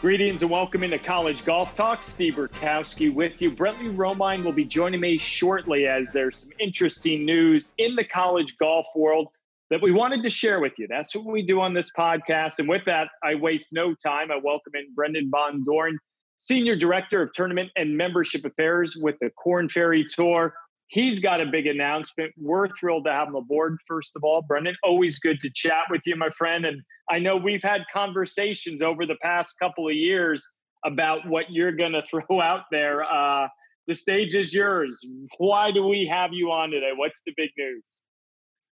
Greetings and welcome into College Golf Talk. Steve Burkowski with you. Brentley Romine will be joining me shortly as there's some interesting news in the college golf world that we wanted to share with you. That's what we do on this podcast. And with that, I waste no time. I welcome in Brendan Von Dorn, Senior Director of Tournament and Membership Affairs with the Korn Ferry Tour. He's got a big announcement. We're thrilled to have him aboard, first of all. Brendan, always good to chat with you, my friend. And I know we've had conversations over the past couple of years about what you're going to throw out there. Uh, the stage is yours. Why do we have you on today? What's the big news?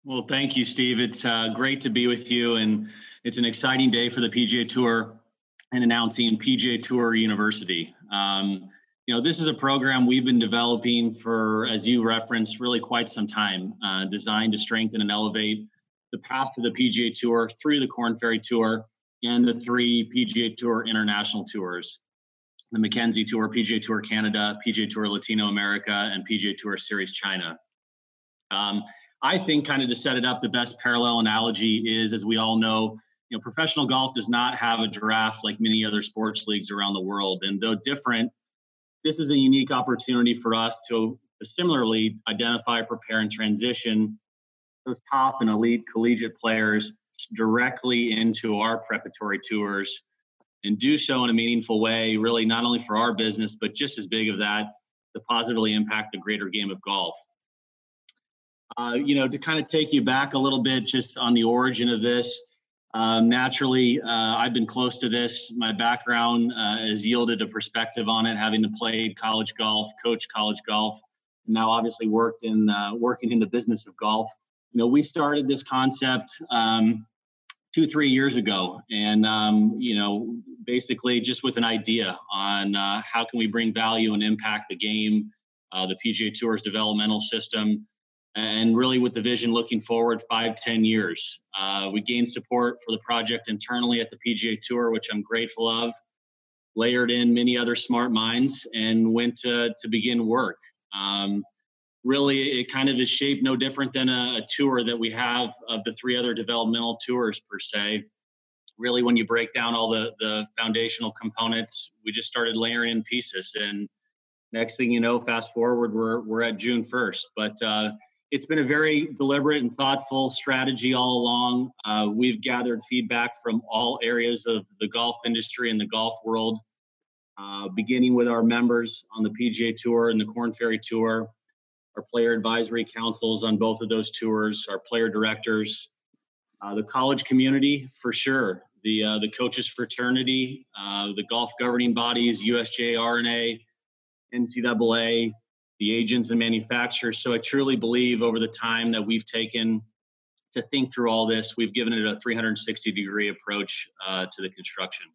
Well, thank you, Steve. It's uh, great to be with you. And it's an exciting day for the PGA Tour and announcing PGA Tour University. Um, you know, this is a program we've been developing for, as you referenced, really quite some time, uh, designed to strengthen and elevate the path to the PGA Tour through the Korn Ferry Tour and the three PGA Tour international tours the Mackenzie Tour, PGA Tour Canada, PGA Tour Latinoamérica, and PGA Tour Series China. Um, I think, kind of to set it up, the best parallel analogy is, as we all know, you know, professional golf does not have a draft like many other sports leagues around the world. And though different, this is a unique opportunity for us to similarly identify, prepare, and transition those top and elite collegiate players directly into our preparatory tours and do so in a meaningful way, really not only for our business, but just as big of that to positively impact the greater game of golf. Uh, you know, to kind of take you back a little bit just on the origin of this, um, naturally, uh, I've been close to this. My background uh, has yielded a perspective on it, having to play college golf, coach college golf, and now obviously worked in uh, working in the business of golf. You know, we started this concept um, two, three years ago, and um, you know, basically just with an idea on uh, how can we bring value and impact the game, uh, the PGA Tour's developmental system and really with the vision looking forward five, ten years. Uh, we gained support for the project internally at the PGA Tour, which I'm grateful of. Layered in many other smart minds and went to, to begin work. Um, really, it kind of is shaped no different than a, a tour that we have of the three other developmental tours, per se. Really, when you break down all the, the foundational components, we just started layering in pieces. And next thing you know, fast forward, we're, we're at June 1st. But uh, it's been a very deliberate and thoughtful strategy all along. Uh, we've gathered feedback from all areas of the golf industry and the golf world, uh, beginning with our members on the PGA Tour and the Korn Ferry Tour, our player advisory councils on both of those tours, our player directors, uh, the college community for sure, the uh, the coaches fraternity, uh, the golf governing bodies, USGA, R&A, NCAA, the agents and manufacturers. So I truly believe over the time that we've taken to think through all this, we've given it a 360 degree approach uh, to the construction.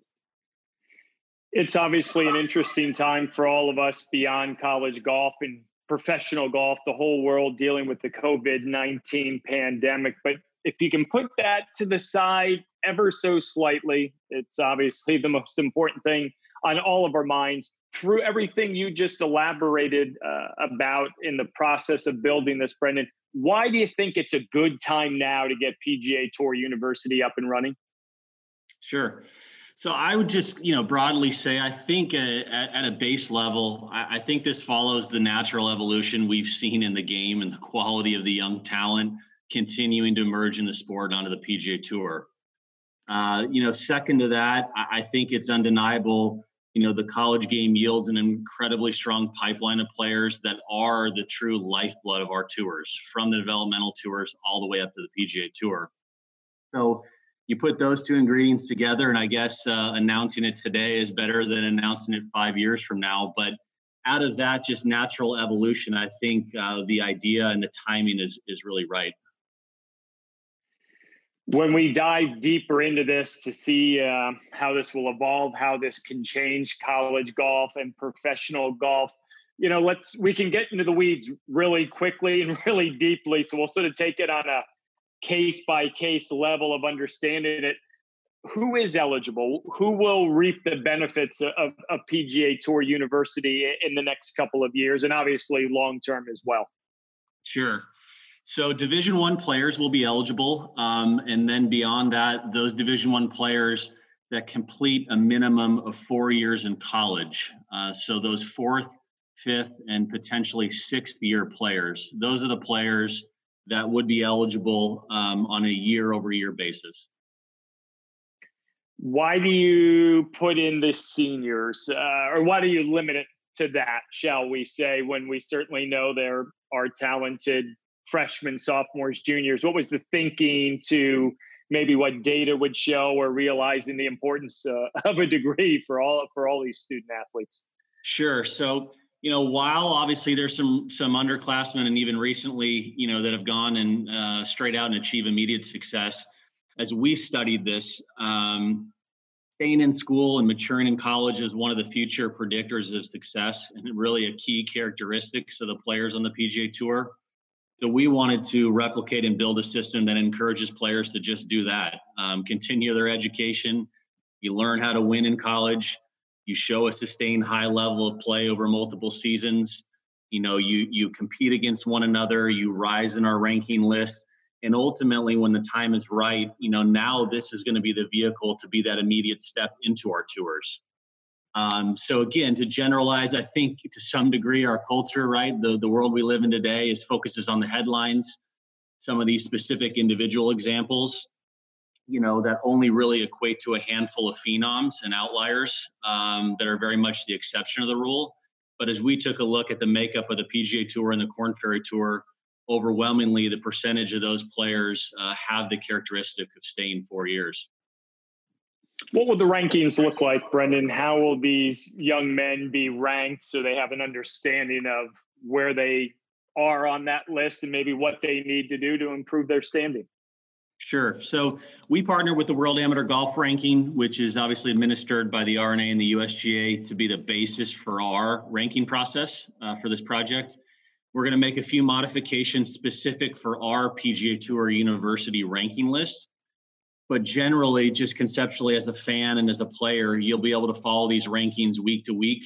It's obviously an interesting time for all of us beyond college golf and professional golf, the whole world dealing with the COVID 19 pandemic. But if you can put that to the side ever so slightly, it's obviously the most important thing on all of our minds through everything you just elaborated uh, about in the process of building this, Brendan, why do you think it's a good time now to get PGA Tour University up and running? Sure. So I would just, you know, broadly say, I think uh, at, at, a base level, I, I, think this follows the natural evolution we've seen in the game and the quality of the young talent continuing to emerge in the sport onto the PGA Tour. Uh, you know, second to that, I, I think it's undeniable. You know, the college game yields an incredibly strong pipeline of players that are the true lifeblood of our tours, from the developmental tours all the way up to the PGA Tour. So you put those two ingredients together, and I guess uh, announcing it today is better than announcing it five years from now. But out of that, just natural evolution, I think uh, the idea and the timing is is really right. When we dive deeper into this to see uh, how this will evolve, how this can change college golf and professional golf, you know, let's we can get into the weeds really quickly and really deeply. So we'll sort of take it on a case by case level of understanding it. Who is eligible? Who will reap the benefits of, a pga tour university in the next couple of years and obviously long term as well? Sure so division one players will be eligible um, and then beyond that those division one players that complete a minimum of four years in college uh, so those fourth fifth and potentially sixth year players those are the players that would be eligible um, on a year over year basis. Why do you put in the seniors, uh, or why do you limit it to that, shall we say, when we certainly know there are talented freshmen, sophomores, juniors? What was the thinking to maybe what data would show or realizing the importance uh, of a degree for all for all these student athletes? Sure. So you know, while obviously there's some some underclassmen and even recently, you know, that have gone and uh, straight out and achieve immediate success, as we studied this, um, staying in school and maturing in college is one of the future predictors of success and really a key characteristics of the players on the PGA Tour. So we wanted to replicate and build a system that encourages players to just do that, um, continue their education. You learn how to win in college. You show a sustained high level of play over multiple seasons. You know you you compete against one another. You rise in our ranking list. And ultimately when the time is right you know now this is going to be the vehicle to be that immediate step into our tours um, so again to generalize i think to some degree our culture right the, the world we live in today is focuses on the headlines some of these specific individual examples you know that only really equate to a handful of phenoms and outliers um, that are very much the exception of the rule. But as we took a look at the makeup of the PGA Tour and the Korn Ferry Tour, overwhelmingly the percentage of those players uh, have the characteristic of staying four years. What will the rankings look like, Brendan? How will these young men be ranked so they have an understanding of where they are on that list and maybe what they need to do to improve their standing? Sure. So we partner with the World Amateur Golf Ranking, which is obviously administered by the R&A and the USGA to be the basis for our ranking process uh, for this project. We're going to make a few modifications specific for our PGA Tour University ranking list. But generally, just conceptually, as a fan and as a player, you'll be able to follow these rankings week to week,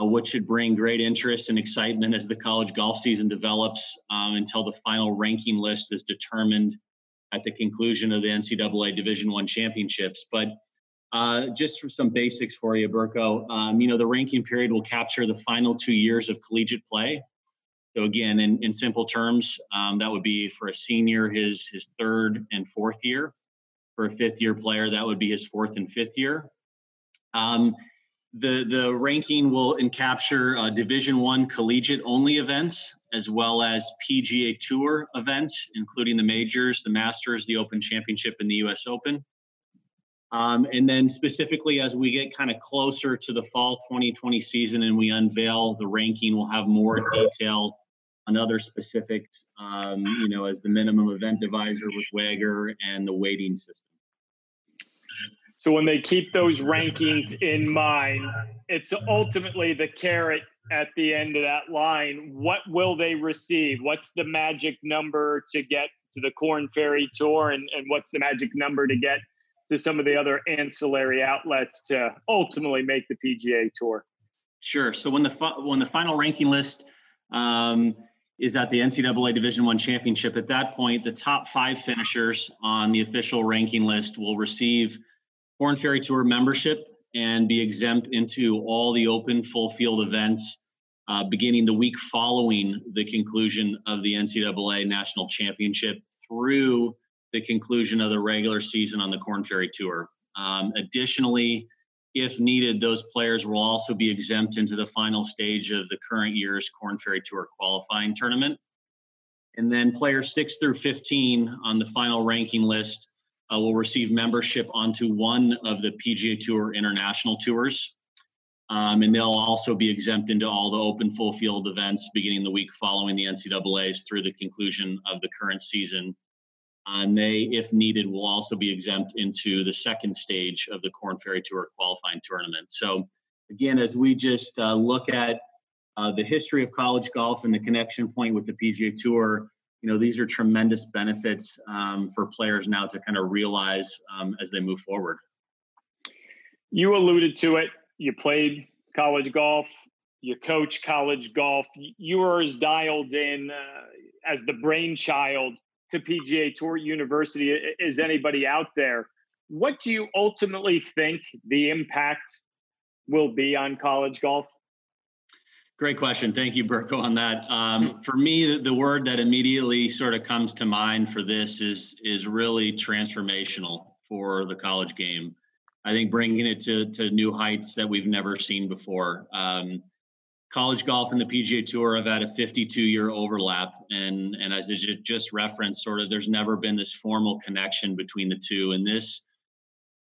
uh, which should bring great interest and excitement as the college golf season develops um, until the final ranking list is determined at the conclusion of the NCAA Division One championships. But uh, just for some basics for you, Burko, um, you know the ranking period will capture the final two years of collegiate play. So again, in, in simple terms, um, that would be for a senior his his third and fourth year. For a fifth year player, that would be his fourth and fifth year. Um, the the ranking will capture uh, Division One collegiate only events as well as PGA Tour events, including the majors, the Masters, the Open Championship, and the U.S. Open. Um, and then specifically, as we get kind of closer to the fall 2020 season and we unveil the ranking, we'll have more detail on other specifics, um, you know, as the minimum event divisor with WAGR and the weighting system. So when they keep those rankings in mind, it's ultimately the carrot at the end of that line. What will they receive? What's the magic number to get to the Korn Ferry Tour, and, and what's the magic number to get to some of the other ancillary outlets to ultimately make the PGA Tour? Sure. So when the when the final ranking list um, is at the NCAA Division One championship, at that point, the top five finishers on the official ranking list will receive Korn Ferry Tour membership and be exempt into all the open full field events uh, beginning the week following the conclusion of the NCAA National Championship through the conclusion of the regular season on the Korn Ferry Tour. Um, additionally, if needed, those players will also be exempt into the final stage of the current year's Korn Ferry Tour qualifying tournament. And then players 6 through 15 on the final ranking list uh, will receive membership onto one of the PGA Tour international tours. Um, and they'll also be exempt into all the open full field events beginning the week following the NCAA's through the conclusion of the current season. And they, if needed, will also be exempt into the second stage of the Korn Ferry Tour qualifying tournament. So, again, as we just uh, look at uh, the history of college golf and the connection point with the PGA Tour, you know, these are tremendous benefits um, for players now to kind of realize um, as they move forward. You alluded to it. You played college golf. You coach college golf. You were as dialed in uh, as the brainchild to PGA Tour University as anybody out there. What do you ultimately think the impact will be on college golf? Great question. Thank you, Burko, on that. Um, for me, the, the, word that immediately sort of comes to mind for this is is really transformational for the college game. I think bringing it to to new heights that we've never seen before. Um, college golf and the PGA Tour have had a 52 year overlap, and and as I just referenced, sort of there's never been this formal connection between the two, and this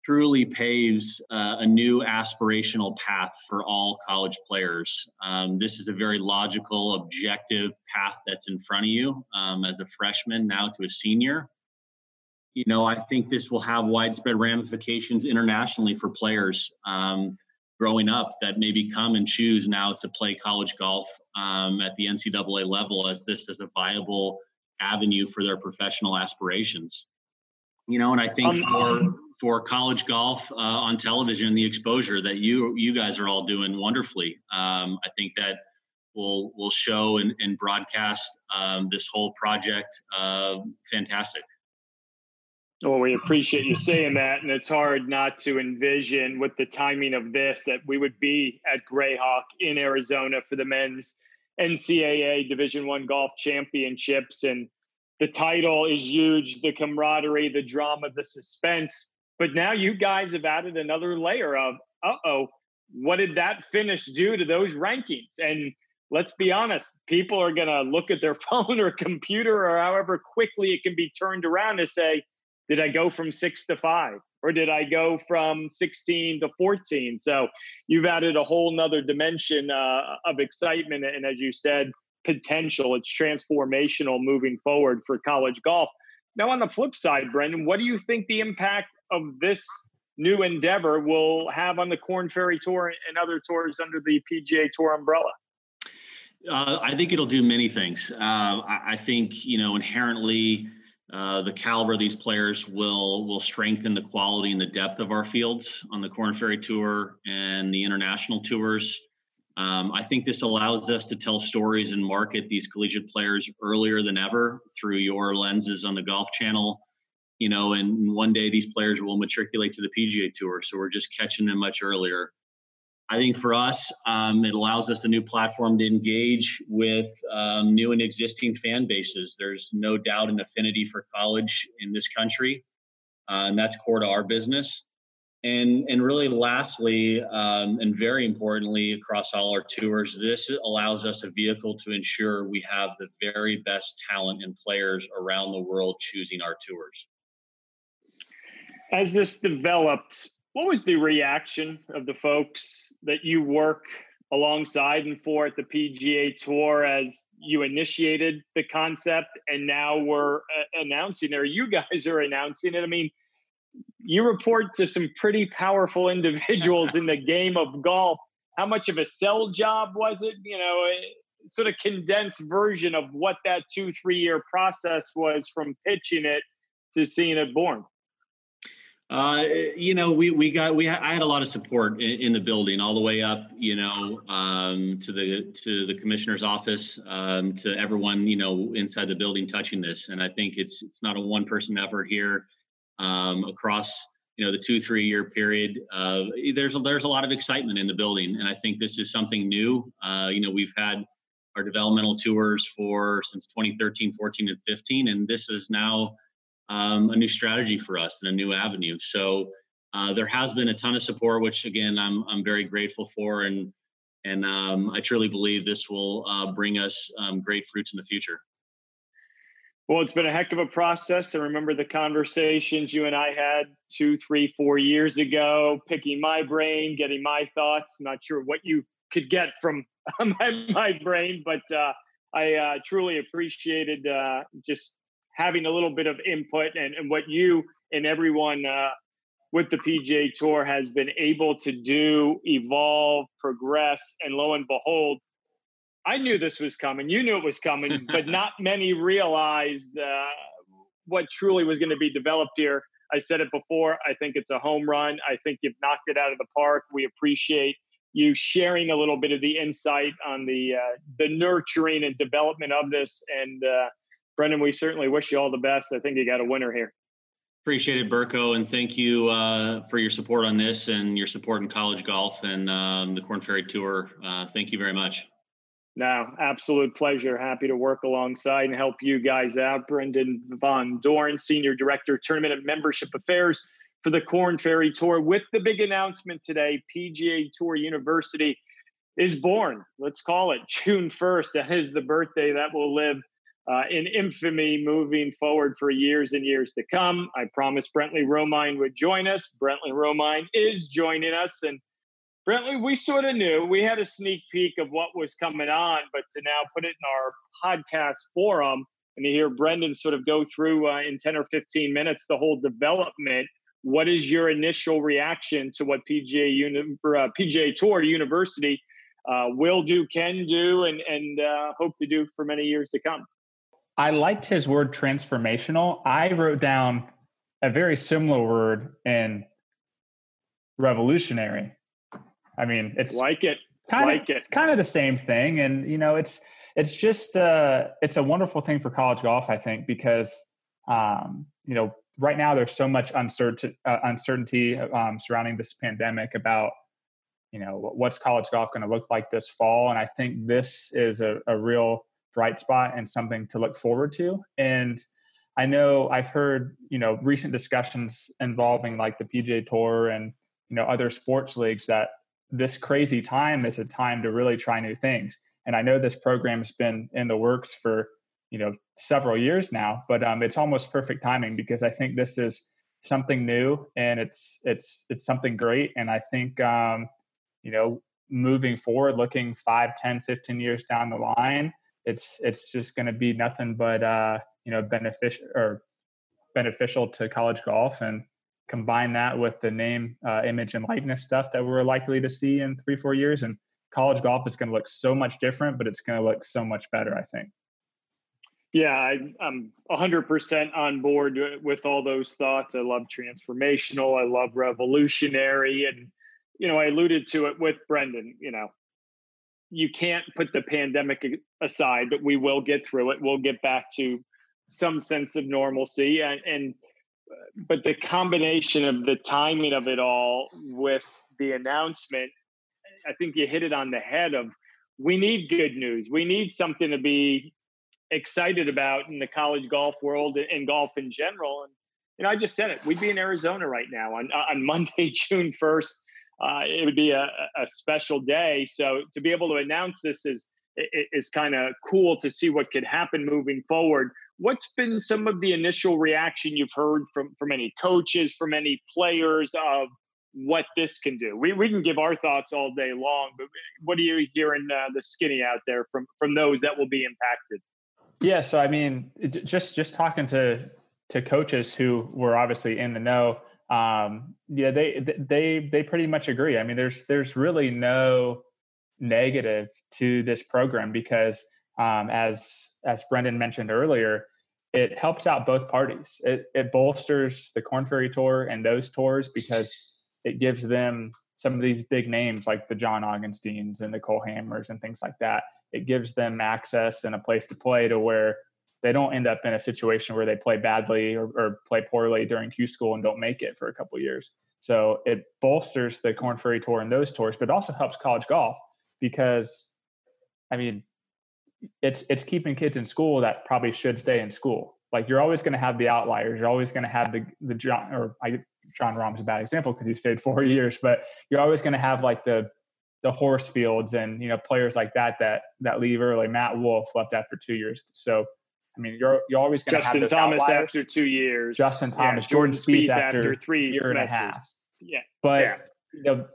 truly paves uh, a new aspirational path for all college players. Um, this is a very logical, objective path that's in front of you um, as a freshman now to a senior. You know, I think this will have widespread ramifications internationally for players um, growing up that maybe come and choose now to play college golf um, at the NCAA level as this is a viable avenue for their professional aspirations. You know, and I think um, for for college golf uh, on television, the exposure that you you guys are all doing wonderfully. Um, I think that will will show and, and broadcast um, this whole project uh, fantastic. Well, we appreciate you saying that, and it's hard not to envision with the timing of this that we would be at Grayhawk in Arizona for the men's NCAA Division One golf championships, and the title is huge. The camaraderie, the drama, the suspense but now you guys have added another layer of, uh oh, what did that finish do to those rankings? And let's be honest, people are going to look at their phone or computer or however quickly it can be turned around to say, did I go from six to five? Or did I go from 16 to 14? So you've added a whole nother dimension uh, of excitement. And as you said, potential. It's transformational moving forward for college golf. Now, on the flip side, Brendan, what do you think the impact of this new endeavor will have on the Korn Ferry Tour and other tours under the PGA Tour umbrella? Uh, I think it'll do many things. Uh, I, I, think you know inherently uh, the caliber of these players will will strengthen the quality and the depth of our fields on the Korn Ferry Tour and the international tours. Um, I think this allows us to tell stories and market these collegiate players earlier than ever through your lenses on the Golf Channel you know, and one day these players will matriculate to the PGA Tour. So we're just catching them much earlier. I think for us, um, it allows us a new platform to engage with um, new and existing fan bases. There's no doubt an affinity for college in this country, uh, and that's core to our business. And, and really, lastly, um, and very importantly, across all our tours, this allows us a vehicle to ensure we have the very best talent and players around the world choosing our tours as this developed, what was the reaction of the folks that you work alongside and for at the PGA Tour as you initiated the concept and now we're uh, announcing it, or you guys are announcing it? I mean, you report to some pretty powerful individuals in the game of golf. How much of a sell job was it? You know, sort of condensed version of what that two, three year process was from pitching it to seeing it born. Uh, you know, we we got we I had a lot of support in, in, the building, all the way up, you know, um, to the to the commissioner's office, um, to everyone, you know, inside the building touching this. And I think it's it's not a one person effort here. Um, across you know the two three year period uh, there's a, there's a lot of excitement in the building and i think this is something new uh, you know we've had our developmental tours for since 2013 14 and 15 and this is now um, a new strategy for us and a new avenue so uh, there has been a ton of support which again i'm, I'm very grateful for and and um, i truly believe this will uh, bring us um, great fruits in the future well, it's been a heck of a process. I remember the conversations you and I had two, three, four years ago, picking my brain, getting my thoughts. Not sure what you could get from my, my brain, but uh, I uh, truly appreciated uh, just having a little bit of input and, and what you and everyone uh, with the PGA Tour has been able to do, evolve, progress, and lo and behold, I knew this was coming. You knew it was coming, but not many realized uh, what truly was going to be developed here. I said it before. I think it's a home run. I think you've knocked it out of the park. We appreciate you sharing a little bit of the insight on the uh, the nurturing and development of this. And uh, Brendan, we certainly wish you all the best. I think you got a winner here. Appreciate it, Burko, and thank you uh, for your support on this and your support in college golf and um, the Korn Ferry Tour. Uh, thank you very much. No, absolute pleasure. Happy to work alongside and help you guys out. Brendan Von Dorn, Senior Director, Tournament and Membership Affairs for the Korn Ferry Tour, with the big announcement today PGA Tour University is born. Let's call it June 1st. That is the birthday that will live uh, in infamy moving forward for years and years to come. I promised Brentley Romine would join us. Brentley Romine is joining us. And Brentley, we sort of knew we had a sneak peek of what was coming on, but to now put it in our podcast forum and to hear Brendan sort of go through uh, in 10 or 15 minutes the whole development, what is your initial reaction to what PGA, Uni- uh, PGA Tour University uh, will do, can do, and, and uh, hope to do for many years to come? I liked his word transformational. I wrote down a very similar word in revolutionary I mean, it's like it, kind like of, it. It's kind of the same thing, and you know, it's it's just uh, it's a wonderful thing for college golf, I think, because um, you know, right now there's so much uncertainty uh, uncertainty um, surrounding this pandemic about you know what's college golf going to look like this fall, and I think this is a, a real bright spot and something to look forward to, and. I know I've heard, you know, recent discussions involving like the PGA Tour and you know other sports leagues that this crazy time is a time to really try new things. And I know this program's been in the works for you know several years now, but um, it's almost perfect timing because I think this is something new and it's it's it's something great. And I think um, you know moving forward, looking 5, 10, 15 years down the line, it's it's just going to be nothing but uh, you know beneficial or beneficial to college golf and combine that with the name, uh, image, and likeness stuff that we're likely to see in three, four years, and college golf is going to look so much different, but it's going to look so much better, I think. Yeah, I, am 100% on board with all those thoughts. I love transformational. I love revolutionary. And, you know, I alluded to it with Brendan. You know, you can't put the pandemic aside, but we will get through it. We'll get back to some sense of normalcy. And, and but the combination of the timing of it all with the announcement, I think you hit it on the head of we need good news. We need something to be excited about in the college golf world and golf in general. And you know, I just said it. We'd be in Arizona right now on on Monday, June first. Uh, it would be a, a special day. So to be able to announce this is is kind of cool to see what could happen moving forward. What's been some of the initial reaction you've heard from from any coaches, from any players of what this can do? We we can give our thoughts all day long, but what are you hearing uh, the skinny out there from from those that will be impacted? Yeah, so I mean, just just talking to to coaches who were obviously in the know, um, yeah, they they they pretty much agree. I mean, there's there's really no negative to this program because um, as as Brendan mentioned earlier, it helps out both parties. It, it bolsters the Korn Ferry Tour and those tours because it gives them some of these big names like the John Augensteins and the Cole Hammers and things like that. It gives them access and a place to play to where they don't end up in a situation where they play badly or, or play poorly during Q school and don't make it for a couple years. So it bolsters the Korn Ferry Tour and those tours, but also helps college golf because, I mean, it's it's keeping kids in school that probably should stay in school. Like you're always going to have the outliers. You're always going to have the the John or I, Jon Rahm's a bad example because he stayed four years, but you're always going to have like the the horse fields and you know players like that that that leave early. Matt Wolff left after two years, so I mean you're you're always going to have Justin Thomas outliers. after two years. Justin Thomas, yeah, Jordan, Jordan Spieth, Spieth after, after three year semesters. and a half. Yeah, But yeah. you know,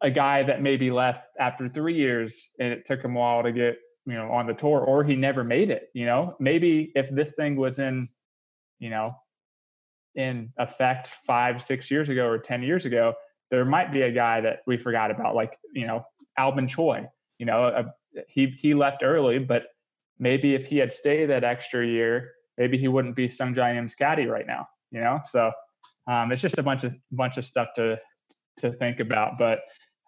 a guy that maybe left after three years and it took him a while to get you know on the tour, or he never made it. You know, maybe if this thing was in, you know, in effect five, six years ago or ten years ago, there might be a guy that we forgot about, like you know, Alvin Choi. You know, uh, he he left early, but maybe if he had stayed that extra year, maybe he wouldn't be Sungjae Im's caddy right now. You know, so um, it's just a bunch of bunch of stuff to to think about. But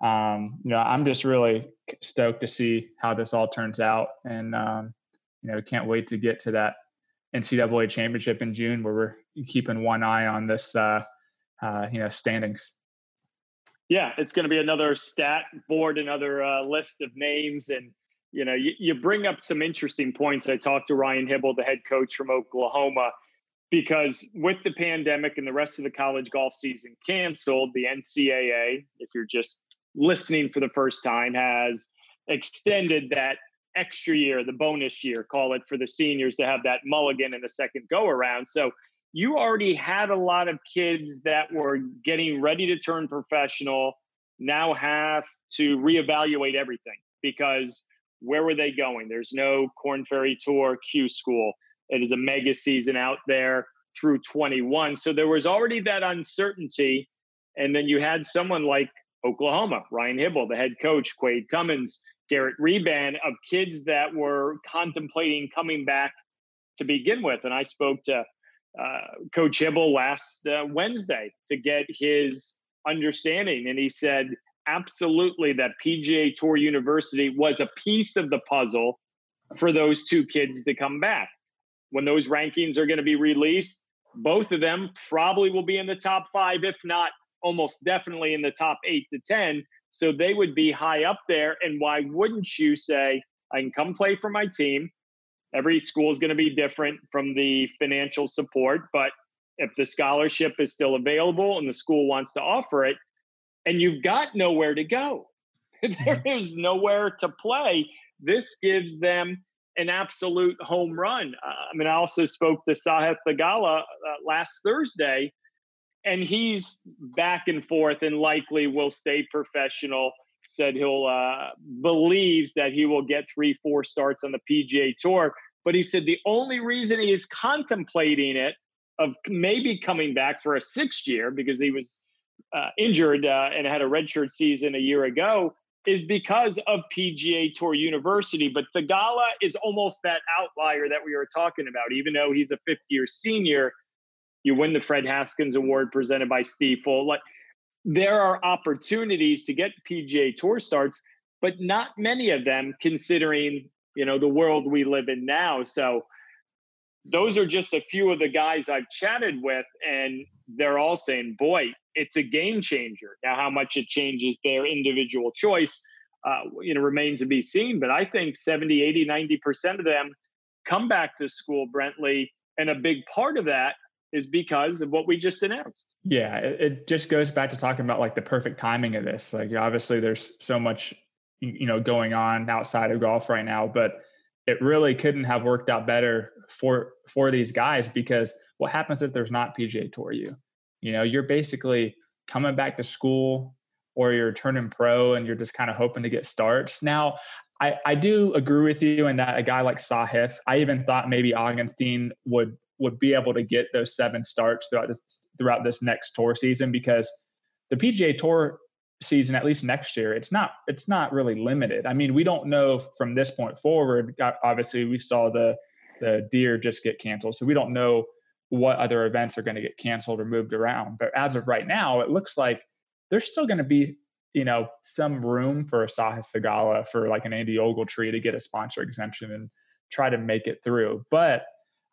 um, you know, I'm just really stoked to see how this all turns out, and um, you know, can't wait to get to that NCAA championship in June, where we're keeping one eye on this, uh, uh, you know, standings. Yeah, it's going to be another stat board, another uh, list of names, and you know, you, you bring up some interesting points. I talked to Ryan Hybl, the head coach from Oklahoma, because with the pandemic and the rest of the college golf season canceled, the NCAA, if you're just listening for the first time, has extended that extra year, the bonus year, call it for the seniors to have that mulligan in the second go around. So you already had a lot of kids that were getting ready to turn professional now have to reevaluate everything because where were they going? There's no Korn Ferry Tour Q School. It is a mega season out there through 21. So there was already that uncertainty. And then you had someone like Oklahoma, Ryan Hybl, the head coach, Quade Cummins, Garett Reband, of kids that were contemplating coming back to begin with. And I spoke to uh, Coach Hybl last uh, Wednesday to get his understanding. And he said, absolutely, that PGA Tour University was a piece of the puzzle for those two kids to come back. When those rankings are going to be released, both of them probably will be in the top five, if not almost definitely in the top eight to 10. So they would be high up there. And why wouldn't you say, I can come play for my team? Every school is going to be different from the financial support, but if the scholarship is still available and the school wants to offer it, and you've got nowhere to go, there is nowhere to play. This gives them an absolute home run. Uh, I mean, I also spoke to Sahith Theegala uh, last Thursday, and he's back and forth and likely will stay professional. Said he'll uh, believes that he will get three, four starts on the PGA Tour. But he said the only reason he is contemplating it of maybe coming back for a sixth year because he was uh, injured uh, and had a redshirt season a year ago is because of PGA Tour University. But Theegala is almost that outlier that we were talking about. Even though he's a fifth year senior, you win the Fred Haskins Award presented by Stifel. Like there are opportunities to get PGA Tour starts, but not many of them considering you know the world we live in now. So those are just a few of the guys I've chatted with, and they're all saying, "Boy, it's a game changer." Now, how much it changes their individual choice, uh, you know, remains to be seen. But I think 70, 80, 90 percent of them come back to school, Brentley, and a big part of that is because of what we just announced. Yeah, it, it just goes back to talking about like the perfect timing of this. Like, obviously, there's so much you know going on outside of golf right now, but it really couldn't have worked out better for for these guys because what happens if there's not PGA Tour you? You know, you're basically coming back to school or you're turning pro and you're just kind of hoping to get starts. Now, I, I do agree with you in that a guy like Sahith, I even thought maybe Augenstein would would be able to get those seven starts throughout this throughout this next tour season because the PGA Tour season at least next year it's not it's not really limited i mean we don't know from this point forward obviously we saw the the deer just get canceled so we don't know what other events are going to get canceled or moved around but as of right now it looks like there's still going to be you know some room for a Sahith Theegala for like an Andy Ogletree to get a sponsor exemption and try to make it through but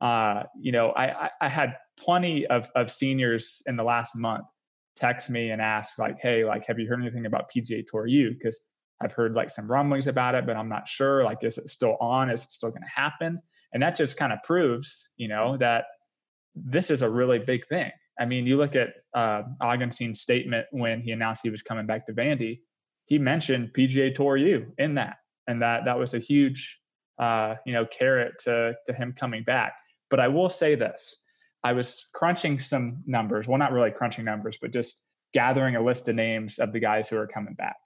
uh, you know, I, I, I had plenty of, of seniors in the last month text me and ask like, Hey, like, have you heard anything about PGA Tour U? Cause I've heard like some rumblings about it, but I'm not sure. Like, is it still on? Is it still going to happen? And that just kind of proves, you know, that this is a really big thing. I mean, you look at uh, Augenstein's statement when he announced he was coming back to Vandy. He mentioned PGA Tour U in that, and that that was a huge, uh, you know, carrot to to him coming back. But I will say this: I was crunching some numbers. Well, not really crunching numbers, but just gathering a list of names of the guys who are coming back.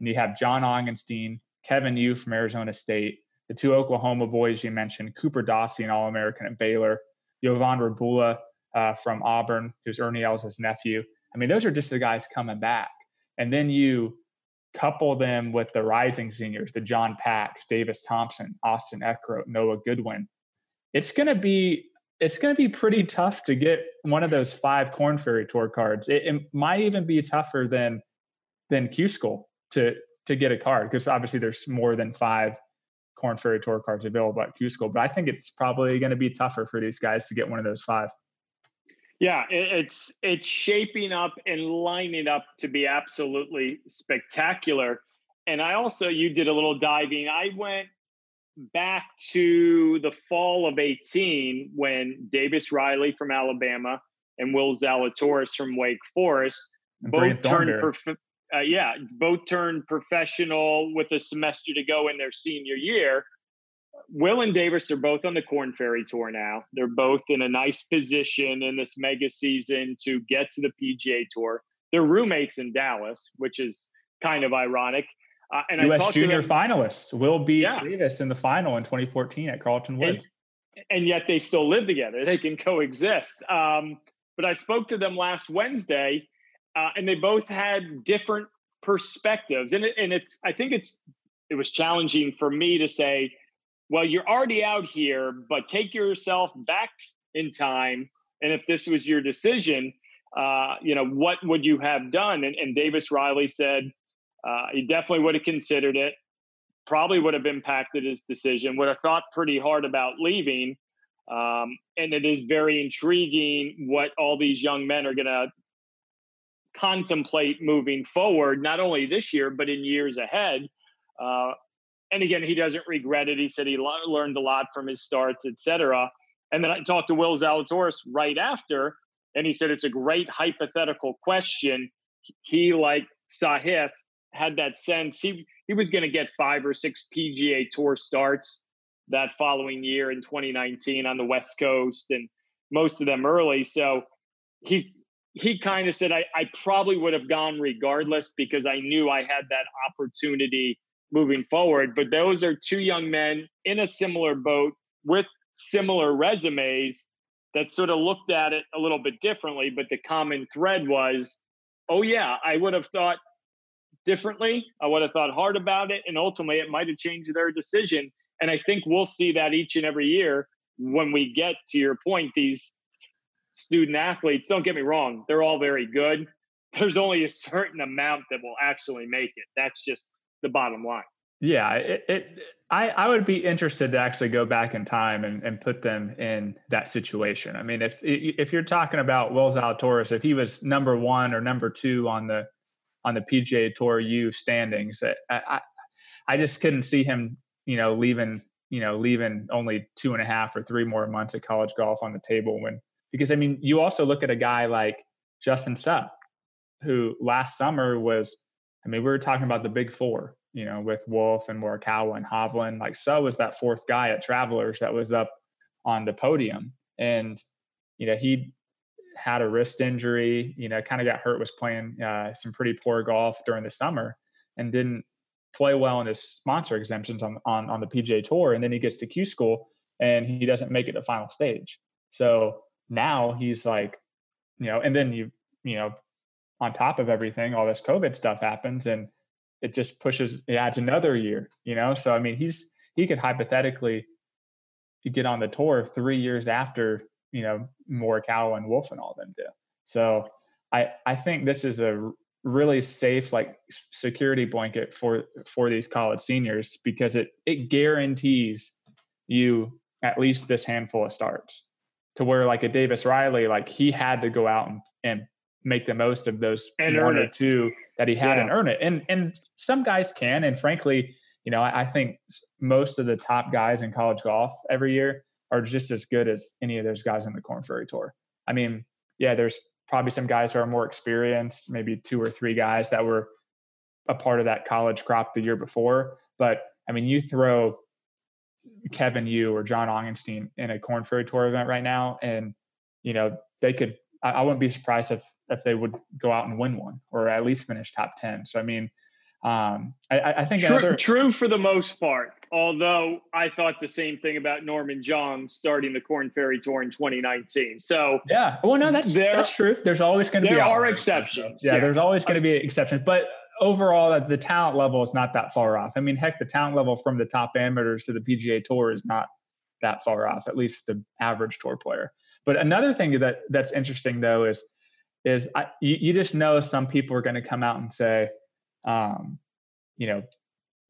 And you have John Augenstein, Kevin Yu from Arizona State, the two Oklahoma boys you mentioned, Cooper Dossey, an All American at Baylor, Jovan Rebula uh, from Auburn, who's Ernie Els' nephew. I mean, those are just the guys coming back. And then you couple them with the rising seniors, the John Paks, Davis Thompson, Austin Eckroat, Noah Goodwin. It's going to be it's going to be pretty tough to get one of those five Korn Ferry Tour cards. It, it might even be tougher than than Q School to to get a card because obviously there's more than five Korn Ferry Tour cards available at Q School. But I think it's probably going to be tougher for these guys to get one of those five. Yeah, it's it's shaping up and lining up to be absolutely spectacular. And I also you did a little diving. I went back to the fall of 18 when Davis Riley from Alabama and Will Zalatoris from Wake Forest And both turned prof- uh, yeah, both turned professional with a semester to go in their senior year. Will and Davis are both on the Korn Ferry Tour now. They're both in a nice position in this mega season to get to the PGA Tour. They're roommates in Dallas, which is kind of ironic. Uh, and I U.S. talked to Junior them, finalist will be Yeah. Davis in the final in 2014 at Carlton Woods. and yet they still live together. They can coexist. Um, but I spoke to them last Wednesday, uh, and they both had different perspectives. And it, and it's I think it's it was challenging for me to say, well, you're already out here, but take yourself back in time. And if this was your decision, uh, you know, what would you have done? And, and Davis Riley said uh, he definitely would have considered it probably would have impacted his decision. Would have thought pretty hard about leaving. Um, and it is very intriguing what all these young men are going to contemplate moving forward, not only this year, but in years ahead. Uh, and again, he doesn't regret it. He said he lo- learned a lot from his starts, et cetera. And then I talked to Will Zalatoris right after, and he said it's a great hypothetical question. He, like Sahith, had that sense he he was going to get five or six PGA Tour starts that following year in 2019 on the West Coast, and most of them early. So he's he kind of said I, I probably would have gone regardless because I knew I had that opportunity moving forward. But those are two young men in a similar boat with similar resumes that sort of looked at it a little bit differently. But the common thread was, oh yeah, I would have thought differently. I would have thought hard about it, and ultimately, it might have changed their decision. And I think we'll see that each and every year when we get to your point. These student athletes, don't get me wrong, they're all very good. There's only a certain amount that will actually make it. That's just the bottom line. Yeah, it, it I, I would be interested to actually go back in time and, and put them in that situation. I mean, if if you're talking about Will Zalatoris, if he was number one or number two on the on the PGA Tour U standings, I, I I just couldn't see him, you know, leaving you know leaving only two and a half or three more months of college golf on the table when because I mean you also look at a guy like Justin Suh, who last summer was I mean we were talking about the big four you know, with Wolff and Morikawa and Hovland. Like so was that fourth guy at Travelers that was up on the podium. And, you know, he had a wrist injury, you know, kind of got hurt, was playing uh, some pretty poor golf during the summer and didn't play well in his sponsor exemptions on, on, on the PGA tour. And then he gets to Q school and he doesn't make it to final stage. So now he's like, you know, and then you, you know, on top of everything, all this COVID stuff happens and it just pushes it adds another year you know? So i mean he's he could hypothetically get on the tour three years after you know morikawa and Wolff and all them do. So i i think this is a really safe like security blanket for for these college seniors because it it guarantees you at least this handful of starts to where like a Davis Riley, like he had to go out and, and make the most of those and one or it. two that he had Yeah. and earn it. And and some guys can. And frankly, you know, I, I think most of the top guys in college golf every year are just as good as any of those guys on the Korn Ferry Tour. I mean, yeah, there's probably some guys who are more experienced, maybe two or three guys that were a part of that college crop the year before. But I mean, you throw Kevin Yu or John Augenstein in a Korn Ferry Tour event right now, and you know they could. I, I wouldn't be surprised if if they would go out and win one or at least finish top ten. So I mean, um, I, I think True, another true for the most part. Although I thought the same thing about Norman Xiong starting the Korn Ferry Tour in 2019. So yeah. Well, no, that's There- that's true. There's always going to be there are exceptions. Yeah, there's always going to be exceptions, but overall, the talent level is not that far off. I mean, heck, the talent level from the top amateurs to the PGA Tour is not that far off. At least the average tour player. But another thing that that's interesting though is is I, you, you just know some people are going to come out and say, um, you know,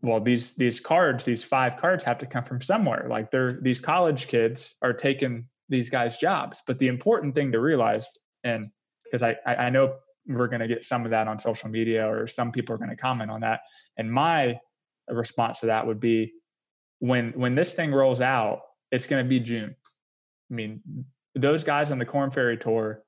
well these these cards, these five cards have to come from somewhere. Like they're these college kids are taking these guys' jobs. But the important thing to realize, and because I I know we're going to get some of that on social media or some people are going to comment on that, and my response to that would be when when this thing rolls out, it's going to be June. I mean, those guys on the Korn Ferry Tour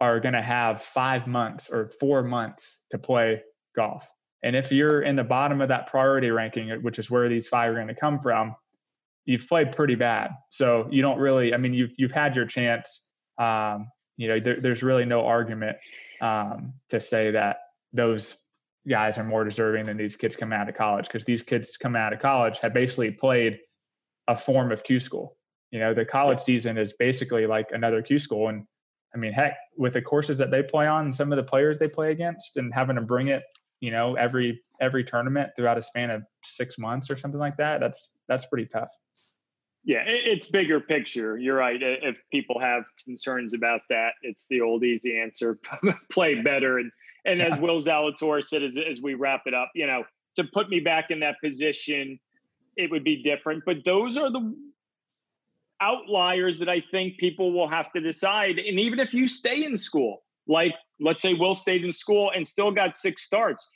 are going to have five months or four months to play golf. And if you're in the bottom of that priority ranking, which is where these five are going to come from, you've played pretty bad. So you don't really, I mean, you've, you've had your chance. Um, you know, there, there's really no argument um, to say that those guys are more deserving than these kids coming out of college because these kids coming out of college have basically played a form of Q school. You know, the college season is basically like another Q school. And I mean, heck, with the courses that they play on and some of the players they play against and having to bring it, you know, every every tournament throughout a span of six months or something like that, that's that's pretty tough. Yeah, it's bigger picture. You're right. If people have concerns about that, it's the old easy answer: play better. And and as Will Zalatoris said, as as we wrap it up, you know, to put me back in that position, it would be different. But those are the outliers that I think people will have to decide. And even if you stay in school, like let's say Will stayed in school and still got six starts,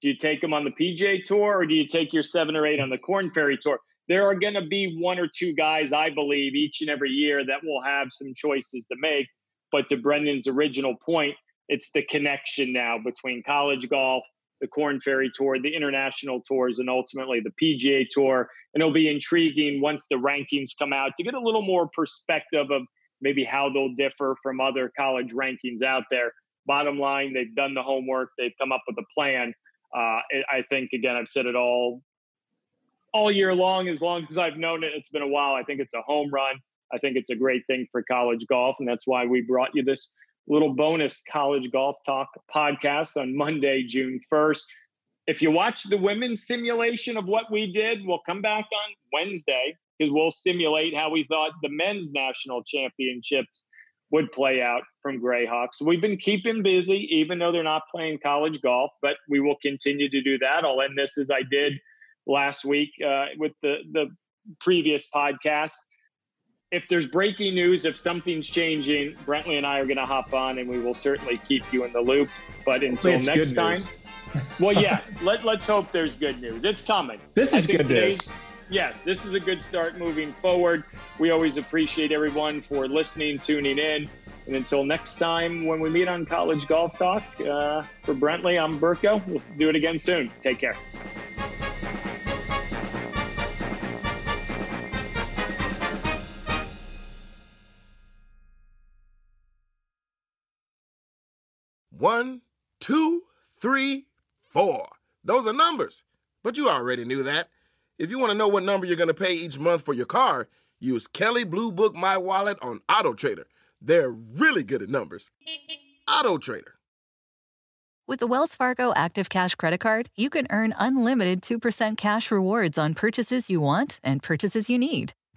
do you take him on the PGA Tour or do you take your seven or eight on the Korn Ferry Tour? There are going to be one or two guys, I believe, each and every year that will have some choices to make. But to Brendan's original point, it's the connection now between college golf, the Korn Ferry Tour, the international tours, and ultimately the PGA Tour. And it'll be intriguing once the rankings come out to get a little more perspective of maybe how they'll differ from other college rankings out there. Bottom line, they've done the homework, they've come up with a plan. Uh, I- I think again, I've said it all all year long. As long as I've known it, it's been a while. I think it's a home run. I think it's a great thing for college golf, and that's why we brought you this little bonus college golf talk podcast on Monday, June first. If you watch the women's simulation of what we did, we'll come back on Wednesday because we'll simulate how we thought the men's national championships would play out from Grayhawks. We've been keeping busy, even though they're not playing college golf, but we will continue to do that. I'll end this as I did last week uh, with the the previous podcast. If there's breaking news, if something's changing, Brentley and I are going to hop on, and we will certainly keep you in the loop. But until next time, news. well, yes, let let's hope there's good news. It's coming. This is good news. Yeah, this is a good start moving forward. We always appreciate everyone for listening, tuning in. And until next time, when we meet on College Golf Talk, uh, for Brentley, I'm Burko. We'll do it again soon. Take care. One, two, three, four. Those are numbers. But you already knew that. If you want to know what number you're going to pay each month for your car, use Kelley Blue Book My Wallet on Auto Trader. They're really good at numbers. Auto Trader. With the Wells Fargo Active Cash Credit Card, you can earn unlimited 2% cash rewards on purchases you want and purchases you need.